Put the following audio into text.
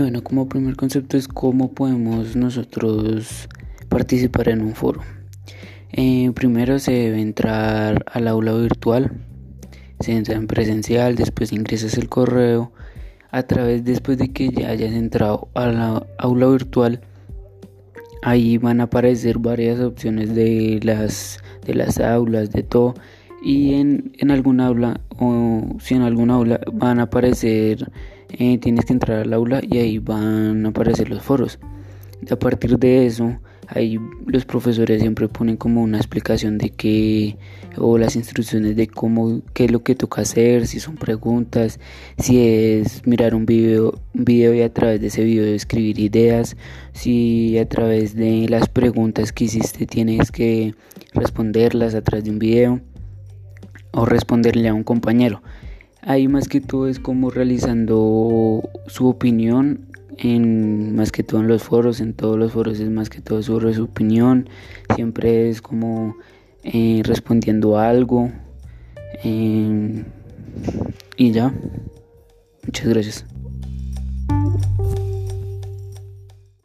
Bueno, como primer concepto es cómo podemos nosotros participar en un foro. Eh, primero se debe entrar al aula virtual, se entra en presencial, después ingresas el correo. A través, después de que ya hayas entrado a la aula virtual, ahí van a aparecer varias opciones de las, de las aulas, de todo. Y en, en algún aula, o si en alguna aula van a aparecer eh, tienes que entrar al aula y ahí van a aparecer los foros. A partir de eso, ahí los profesores siempre ponen como una explicación de qué o las instrucciones de cómo qué es lo que toca hacer, si son preguntas, si es mirar un video, un video y a través de ese video escribir ideas, si a través de las preguntas que hiciste tienes que responderlas a través de un video o responderle a un compañero. Ahí más que todo es como realizando su opinión en más que todo en los foros, en todos los foros es más que todo su opinión, siempre es como eh, respondiendo algo eh, y ya. Muchas gracias.